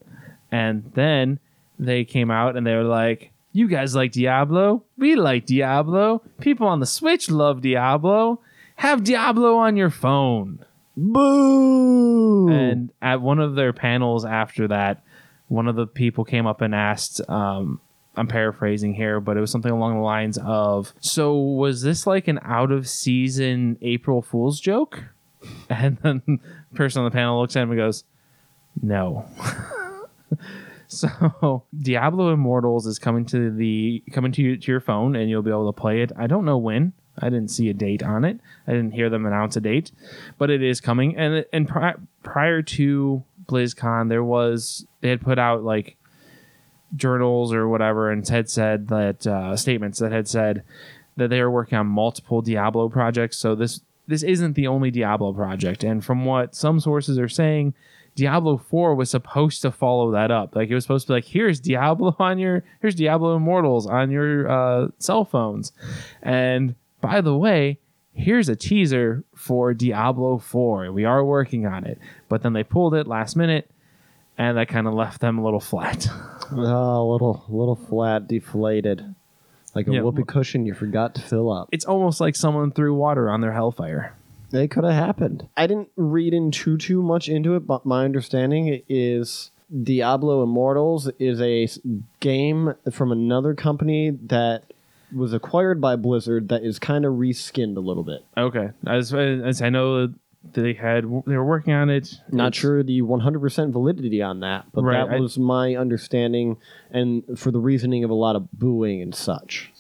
And then they came out and they were like, "You guys like Diablo? We like Diablo. People on the Switch love Diablo. Have Diablo on your phone." Boo! And at one of their panels after that, one of the people came up and asked, um, I'm paraphrasing here, but it was something along the lines of, "So was this like an out of season April Fool's joke?" And then the person on the panel looks at him and goes, "No." so Diablo Immortals is coming to the coming to, to your phone, and you'll be able to play it. I don't know when. I didn't see a date on it. I didn't hear them announce a date, but it is coming. And and pri- prior to BlizzCon, there was they had put out like journals or whatever, and had said that uh, statements that had said that they were working on multiple Diablo projects. So this this isn't the only Diablo project, and from what some sources are saying, Diablo 4 was supposed to follow that up. Like it was supposed to be like, here's Diablo on your here's Diablo Immortals on your uh, cell phones. And by the way, here's a teaser for Diablo 4. We are working on it. But then they pulled it last minute and that kind of left them a little flat. Oh, a little, little flat, deflated, like a Yeah. whoopee cushion you forgot to fill up. it's almost like someone threw water on their Hellfire. It could have happened. I didn't read in too too much into it, but my understanding is Diablo Immortals is a game from another company that was acquired by Blizzard that is kind of reskinned a little bit. Okay. As, as I know they had they were working on it. Not It's- sure the 100% validity on that, but Right, that I- was my understanding and for the reasoning of a lot of booing and such.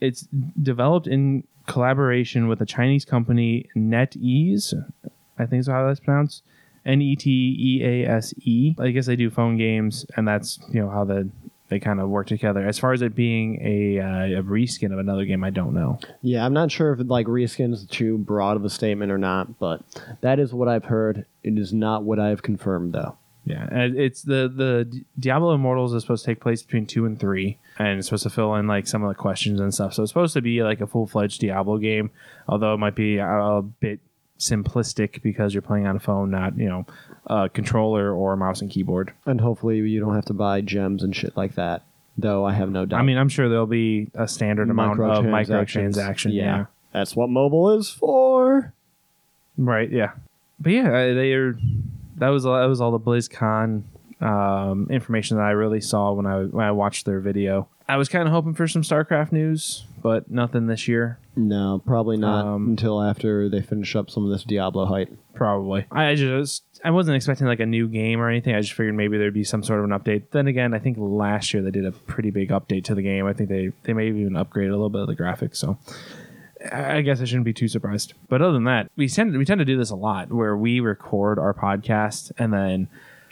it's developed in collaboration with a Chinese company, NetEase. I think is how that's pronounced. N E T E A S E. I guess they do phone games, and that's you know how the they kind of work together. As far as it being a, uh, a reskin of another game, I don't know. Yeah, I'm not sure if like reskin is too broad of a statement or not, but that is what I've heard. It is not what I've confirmed though. Yeah, it's the the Diablo Immortals is supposed to take place between two and three, and it's supposed to fill in like some of the questions and stuff. So it's supposed to be like a full fledged Diablo game, although it might be a, bit simplistic because you're playing on a phone, not you know a controller or a mouse and keyboard. And hopefully you don't have to buy gems and shit like that. Though I have no doubt. I mean, I'm sure there'll be a standard amount of microtransaction. Yeah. That's what mobile is for. Right. Yeah. But yeah, they are. That was that was all the BlizzCon um, information that I really saw when I when I watched their video. I was kind of hoping for some StarCraft news, but nothing this year. No, probably not Um, until after they finish up some of this Diablo hype. Probably. I just I wasn't expecting like a new game or anything. I just figured maybe there'd be some sort of an update. Then again, I think last year they did a pretty big update to the game. I think they they may have even upgraded a little bit of the graphics. So I guess I shouldn't be too surprised. But other than that, we tend we tend to do this a lot where we record our podcast and then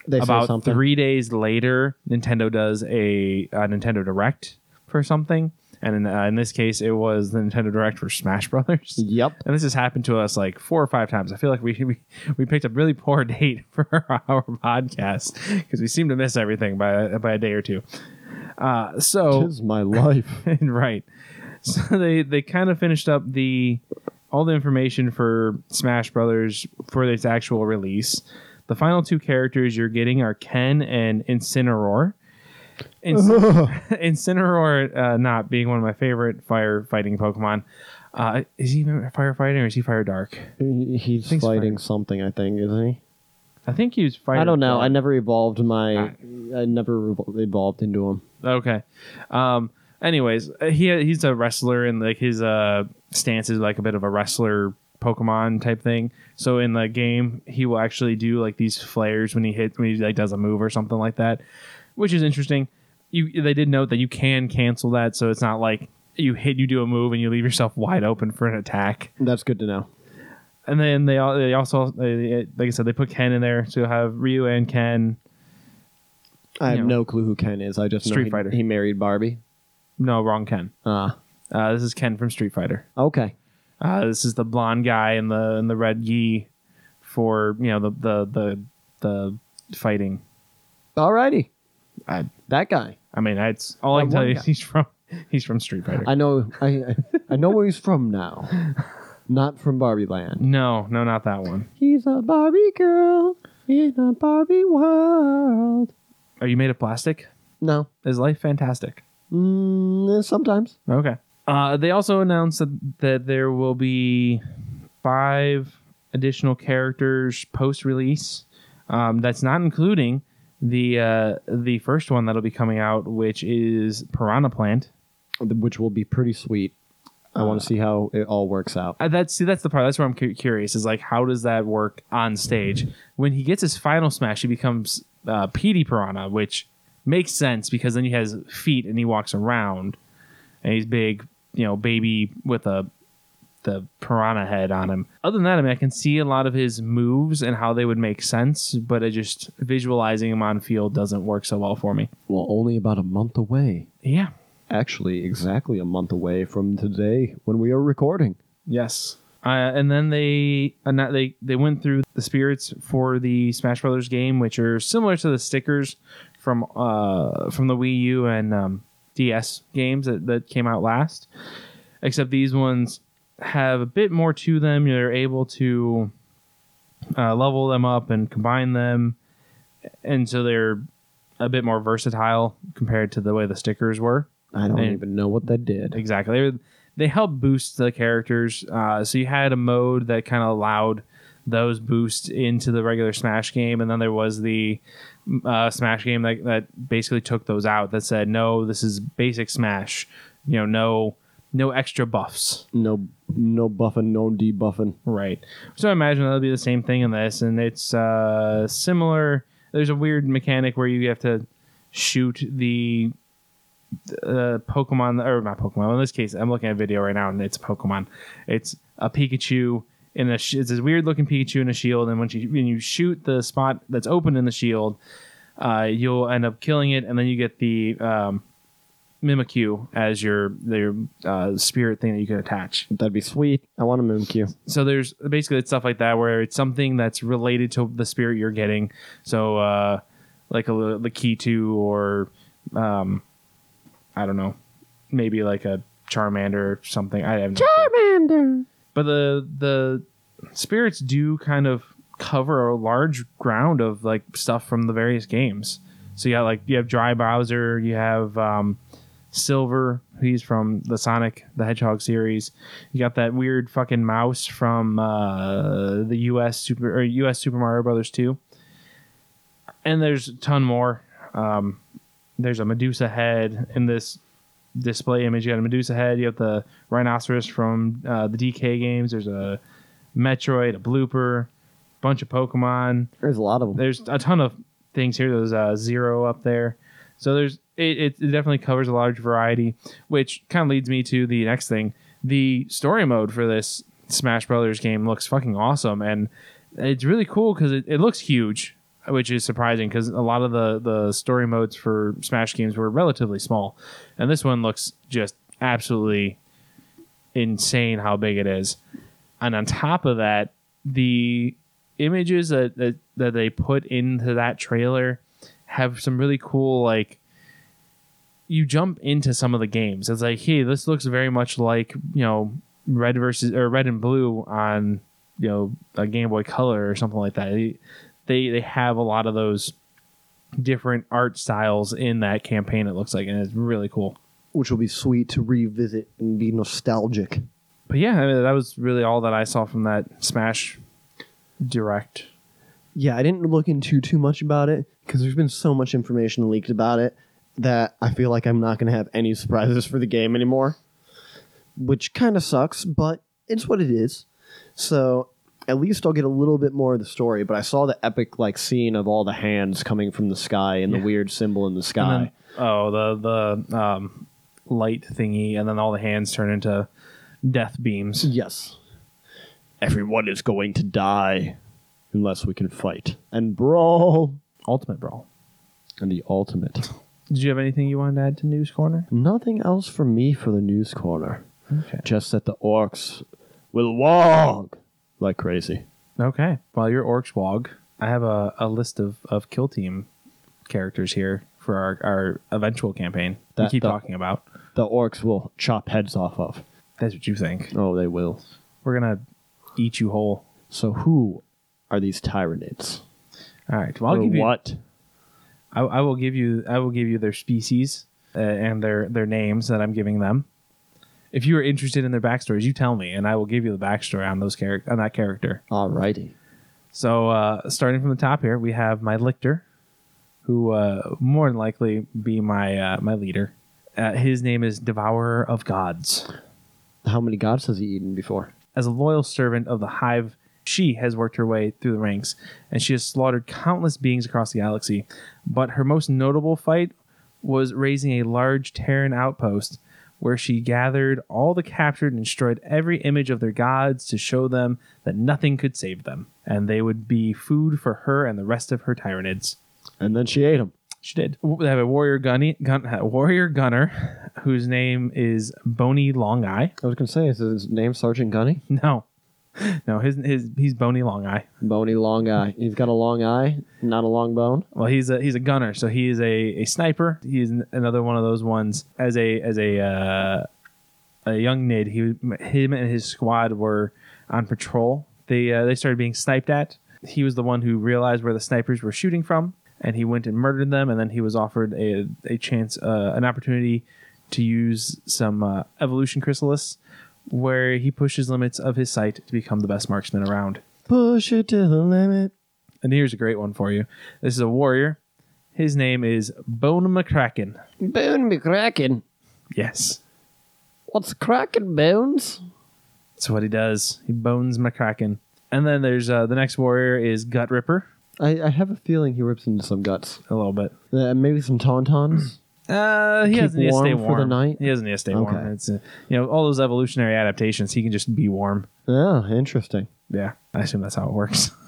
They about three days later, Nintendo does a, a Nintendo Direct for something. And in, uh, in this case, it was the Nintendo Direct for Smash Brothers. Yep. And this has happened to us like four or five times. I feel like we we, we picked a really poor date for our podcast because we seem to miss everything by by a day or two. Uh, so Tis my life. right, so they they kind of finished up the all the information for Smash Brothers for its actual release. The final two characters you're getting are Ken and Incineroar. Inc- Incineroar, uh, not being one of my favorite firefighting Pokemon. Uh, is he firefighting or is he fire dark? He's Thanks, fighting Fire. something, I think, isn't he? I think he was fire. I don't know. I never evolved my. Ah. I never revol- evolved into him. Okay. Um. Anyways, uh, he he's a wrestler and like his uh stance is like a bit of a wrestler Pokemon type thing. So in the game, he will actually do like these flares when he hits when he like does a move or something like that, which is interesting. You they did note that you can cancel that, so it's not like you hit you do a move and you leave yourself wide open for an attack. That's good to know. And then they all they also they, like I said they put Ken in there, so you'll have Ryu and Ken. I have know. no clue who Ken is. I just know Street he, Fighter. He married Barbie. No, wrong Ken. Ah, Uh, this is Ken from Street Fighter. okay. Uh, this is the blonde guy in the in the red gi for you know the the the the fighting. Alrighty. I That guy. I mean it's all I That can tell one you. guy. is He's from he's from Street Fighter. I know. I I- I know where he's from now. Not from Barbie Land. no, no, not that one. He's a Barbie girl in a Barbie world. Are you made of plastic? No. Is life fantastic? Mm, sometimes. Okay. Uh, they also announced that, that there will be five additional characters post release. Um, that's not including the uh, the first one that'll be coming out, which is Piranha Plant. Which will be pretty sweet. I want to see how it all works out. Uh, that's see, that's the part. That's where I'm cu- curious. Is like, how does that work on stage? When he gets his final smash, he becomes uh, Petey Piranha, which makes sense because then he has feet and he walks around, and he's big, you know, baby with a the piranha head on him. Other than that, I mean, I can see a lot of his moves and how they would make sense, but it just visualizing him on field doesn't work so well for me. Well, only about a month away. Yeah. Actually, exactly a month away from today when we are recording. Yes. Uh, and then they uh, they they went through the spirits for the Smash Brothers game, which are similar to the stickers from uh from the Wii U and um, DS games that, that came out last. Except these ones have a bit more to them. You're able to uh, level them up and combine them, and so they're a bit more versatile compared to the way the stickers were. I don't And- even know what that did. Exactly. They, they help boost the characters. Uh, so you had a mode that kind of allowed those boosts into the regular Smash game, and then there was the uh, Smash game that, that basically took those out. That said, no, this is basic Smash. You know, no no extra buffs. No, no buffing, no debuffing. Right. So I imagine that'll be the same thing in this, and it's uh, similar. There's a weird mechanic where you have to shoot the uh, Pokemon, or not Pokemon. In this case, I'm looking at a video right now, and it's a Pokemon. It's a Pikachu in a. sh- It's this weird looking Pikachu in a shield, and when you when you shoot the spot that's open in the shield, uh, you'll end up killing it, and then you get the um, Mimikyu as your their uh, spirit thing that you can attach That'd be sweet. I want a Mimikyu. so there's basically it's stuff like that where it's something that's related to the spirit you're getting. So uh, like a the key to or um, I don't know, maybe like a Charmander or something. I have no. Charmander. But the the spirits do kind of cover a large ground of like stuff from the various games. So you got like you have Dry Bowser, you have um, Silver, he's from the Sonic the Hedgehog series. You got that weird fucking mouse from uh, the U.S. Super or U.S. Super Mario Brothers 2. And there's a ton more. Um, there's a Medusa head in this display image. You got a Medusa head. You have the rhinoceros from uh, the DK games. There's a Metroid, a blooper, bunch of Pokemon There's a lot of them. there's a ton of things here. There's uh, zero up there, so there's it, it, it definitely covers a large variety, which kind of leads me to the next thing. The story mode for this Smash Brothers game looks fucking awesome, and it's really cool because it, it looks huge, which is surprising because a lot of the the story modes for Smash games were relatively small, and this one looks just absolutely insane how big it is. And on top of that, the images that, that that they put into that trailer have some really cool like you jump into some of the games. It's like, hey, this looks very much like, you know, red versus or red and blue on, you know, a Game Boy Color or something like that. They they have a lot of those different art styles in that campaign. It looks like, and it's really cool. Which will be sweet to revisit and be nostalgic. But yeah, I mean, that was really all that I saw from that Smash Direct. Yeah, I didn't look into too much about it because there's been so much information leaked about it that I feel like I'm not going to have any surprises for the game anymore, which kind of sucks, but it's what it is. So at least I'll get a little bit more of the story. But I saw the epic like scene of all the hands coming from the sky and Yeah. the weird symbol in the sky. then, oh, the the um, light thingy, and then all the hands turn into death beams. yes, everyone is going to die unless we can fight and brawl. Ultimate Brawl. And the ultimate. Did you have anything you wanted to add to News Corner? Nothing else for me for the news corner. Okay. Just that the orcs will walk like crazy. Okay. While you're Orcs Wog, I have a, a list of, of kill team characters here for our, our eventual campaign That, we keep that- talking about. The orcs will chop heads off of. That's what you think. Oh, they will. We're gonna eat you whole. So who are these tyranids? All right. Well, I'll Or give you. what? I, I will give you. I will give you their species uh, and their their names that I'm giving them. If you are interested in their backstories, you tell me, and I will give you the backstory on those character on that character. Alrighty. So, uh, starting from the top here, we have my lictor, who uh, more than likely be my uh, my leader. Uh, his name is Devourer of Gods. How many gods has he eaten before? As a loyal servant of the Hive, she has worked her way through the ranks, and she has slaughtered countless beings across the galaxy. But her most notable fight was razing a large Terran outpost, where she gathered all the captured and destroyed every image of their gods to show them that nothing could save them, and they would be food for her and the rest of her tyranids. And then she ate them. She did. They have a warrior gunny, gun, a warrior gunner, whose name is Bony Long Eye. I was gonna say, is his name Sergeant Gunny? No, no, his his he's Bony Long Eye. Bony long eye. He's got a long eye, not a long bone. Well, he's a he's a gunner, so he is a, a sniper. He's another one of those ones. As a as a uh, a young nid, he him and his squad were on patrol. They uh, they started being sniped at. He was the one who realized where the snipers were shooting from, and he went and murdered them. And then he was offered a a chance, uh, an opportunity to use some uh, evolution chrysalis, where he pushes limits of his sight to become the best marksman around. Push it to the limit. And here's a great one for you. This is a warrior. His name is Bone McCracken. Bone McCracken. Yes. What's cracking, Bones? That's what he does. He bones McCracken. And then there's uh, the next warrior is Gut Ripper. I, I have a feeling he rips into some guts. A little bit. Uh, maybe some tauntauns. Uh, he Keep doesn't need to stay warm for the night? He doesn't need to stay warm. Okay. It's uh, you know all those evolutionary adaptations. He can just be warm. oh, interesting. Yeah, I assume that's how it works.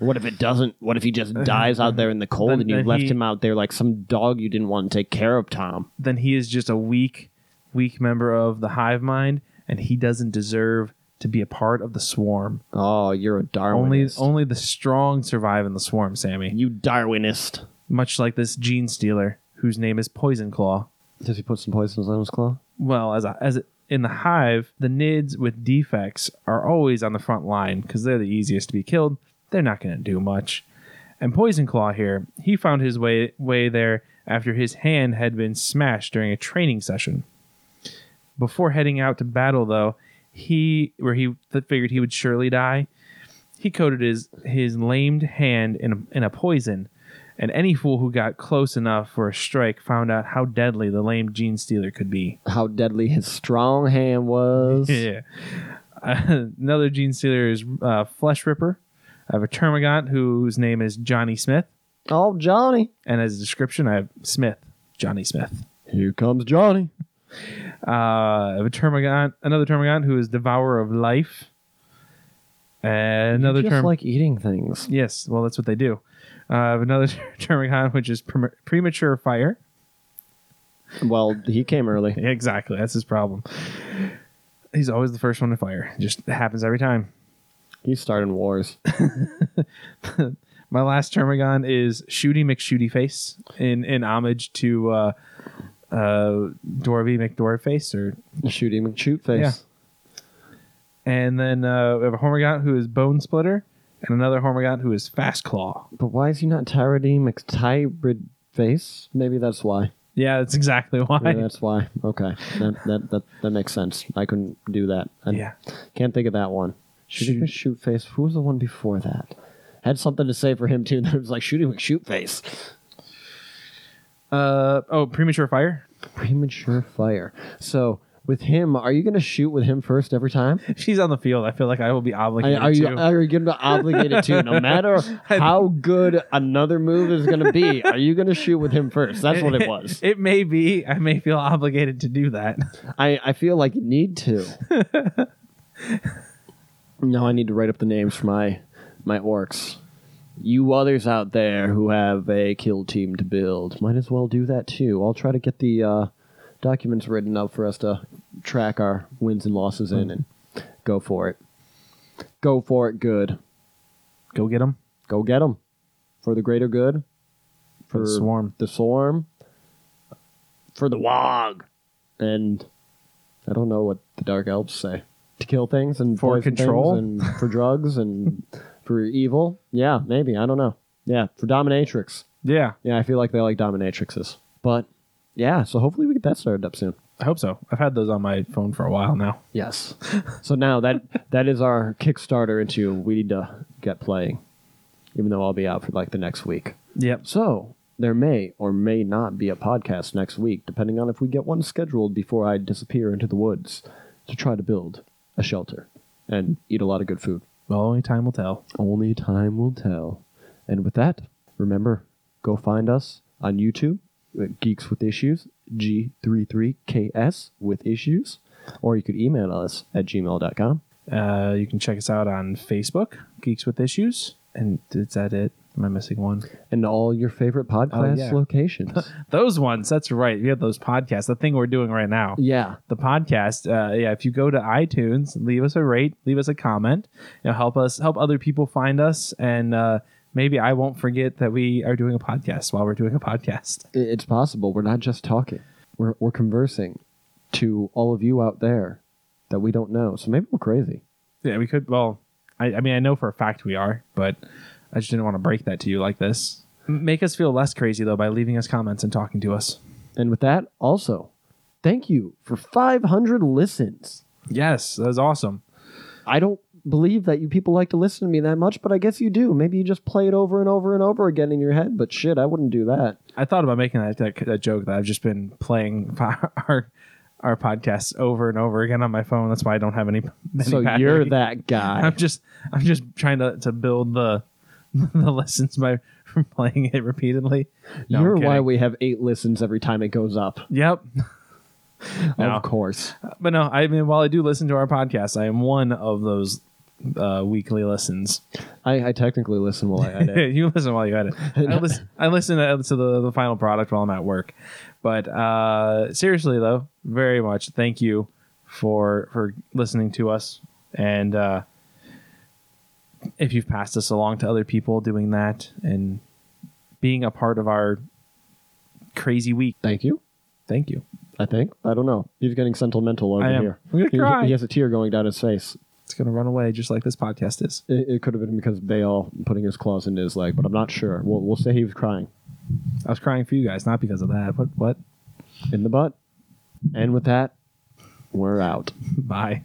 What if it doesn't? What if he just dies out there in the cold Then- and you then left he- him out there like some dog you didn't want to take care of, Tom? then he is just a weak, weak member of the hive mind, and he doesn't deserve to be a part of the swarm. Oh, you're a Only, Darwinist. only the strong survive in the swarm, Sammy. you Darwinist. much like this gene stealer whose name is Poison Claw. Does he put some poisons on his claw? Well, as a, as a, in the hive, the nids with defects are always on the front line because they're the easiest to be killed. They're not going to do much. And Poison Claw here, he found his way way there after his hand had been smashed during a training session. Before heading out to battle, though, he where he figured he would surely die, he coated his his lamed hand in a, in a poison, and any fool who got close enough for a strike found out how deadly the lame gene stealer could be. How deadly his strong hand was. Yeah. another gene stealer is uh, Flesh Ripper. I have a Termagant whose name is Johnny Smith, Oh, Johnny. and as a description, I have Smith, Johnny Smith. Here comes Johnny. Uh, I have a Termagant, another Termagant who is Devourer of Life. And another just term, like eating things. yes, well, that's what they do. Uh, I have another Termagant which is prem- Premature Fire. Well, he came early. Exactly, that's his problem. He's always the first one to fire. It Just happens every time. He's starting wars. My last Termagant is Shooty McShooty Face in in homage to uh, uh, Dorvy McDorface, or Shooty him and face. Yeah. and then uh, we have a Hormagant who is Bone Splitter, and another Hormagant who is Fast Claw. But why is he not Tyradine McTybrid face? Maybe that's why. Yeah, that's exactly why. Maybe that's why. Okay, that that that, that makes sense. I couldn't do that. I yeah. can't think of that one. Shooting Shoot- shoot face. Who was the one before that? Had something to say for him too. That was like shooting with shoot face. Uh oh, premature fire. Premature fire. So with him, are you going to shoot with him first every time? If she's on the field, I feel like I will be I, obligated are you to. are you going to obligate it to? No matter how good another move is going to be, are you going to shoot with him first? That's what it was. It may be. I may feel obligated to do that. I, I feel like you need to. now I need to write up the names for my my orcs. You others out there who have a kill team to build, might as well do that too. I'll try to get the uh, documents written up for us to track our wins and losses in and go for it. Go for it good. Go get them. Go get them for the greater good. For the swarm. The swarm. For the wog. And I don't know what the dark elves say. To kill things and For control? and for drugs and for evil. Yeah, maybe. I don't know. Yeah, for dominatrix. Yeah, Yeah, I feel like they like dominatrixes. But yeah, so hopefully we get that started up soon. I hope so. I've had those on my phone for a while now. Yes. so now that that is our Kickstarter into we need to get playing. Even though I'll be out for like the next week. Yep. So there may or may not be a podcast next week, depending on if we get one scheduled before I disappear into the woods to try to build a shelter and eat a lot of good food. Well, only time will tell. Only time will tell. And with that, remember, go find us on YouTube, Geeks with Issues, G33KS with Issues, or you could email us at gmail.com. Uh, you can check us out on Facebook, Geeks with Issues. And is that it? Am I missing one? And all your favorite podcast Oh, yeah. locations. Those ones. That's right. We have those podcasts. The thing we're doing right now. yeah. the podcast. Uh, yeah, if you go to iTunes, leave us a rate, leave us a comment. You know, help us help other people find us, and uh, maybe I won't forget that we are doing a podcast while we're doing a podcast. It's possible. We're not just talking. We're we're conversing to all of you out there that we don't know. So maybe we're crazy. Yeah, we could. Well, I, I mean, I know for a fact we are, but I just didn't want to break that to you like this. Make us feel less crazy though by leaving us comments and talking to us. And with that, also, thank you for 500 listens. Yes, that was awesome. I don't believe that you people like to listen to me that much, but I guess you do. Maybe you just play it over and over and over again in your head. But shit, I wouldn't do that. I thought about making that, that, that joke that I've just been playing our our podcasts over and over again on my phone. That's why I don't have any. any so battery. you're that guy. I'm just I'm just trying to, to build the the lessons by playing it repeatedly. No, you're why we have eight listens every time it goes up. Yep. No. Of course. But no, I mean while I do listen to our podcast, I am one of those uh, weekly listens. I, I technically listen while I edit. you listen while you edit. I listen, I listen to, to the, the final product while I'm at work. But uh, seriously though, very much thank you for for listening to us and uh, if you've passed us along to other people doing that and being a part of our crazy week. Thank you. Thank you. I think. I don't know. He's getting sentimental over I am. here. I'm gonna He- cry. He has a tear going down his face. It's gonna run away just like this podcast is. It, it could have been because Bale putting his claws into his leg, but I'm not sure. We'll, we'll say he was crying I was crying for you guys, not because of that. What what? in the butt. And with that, we're out. Bye.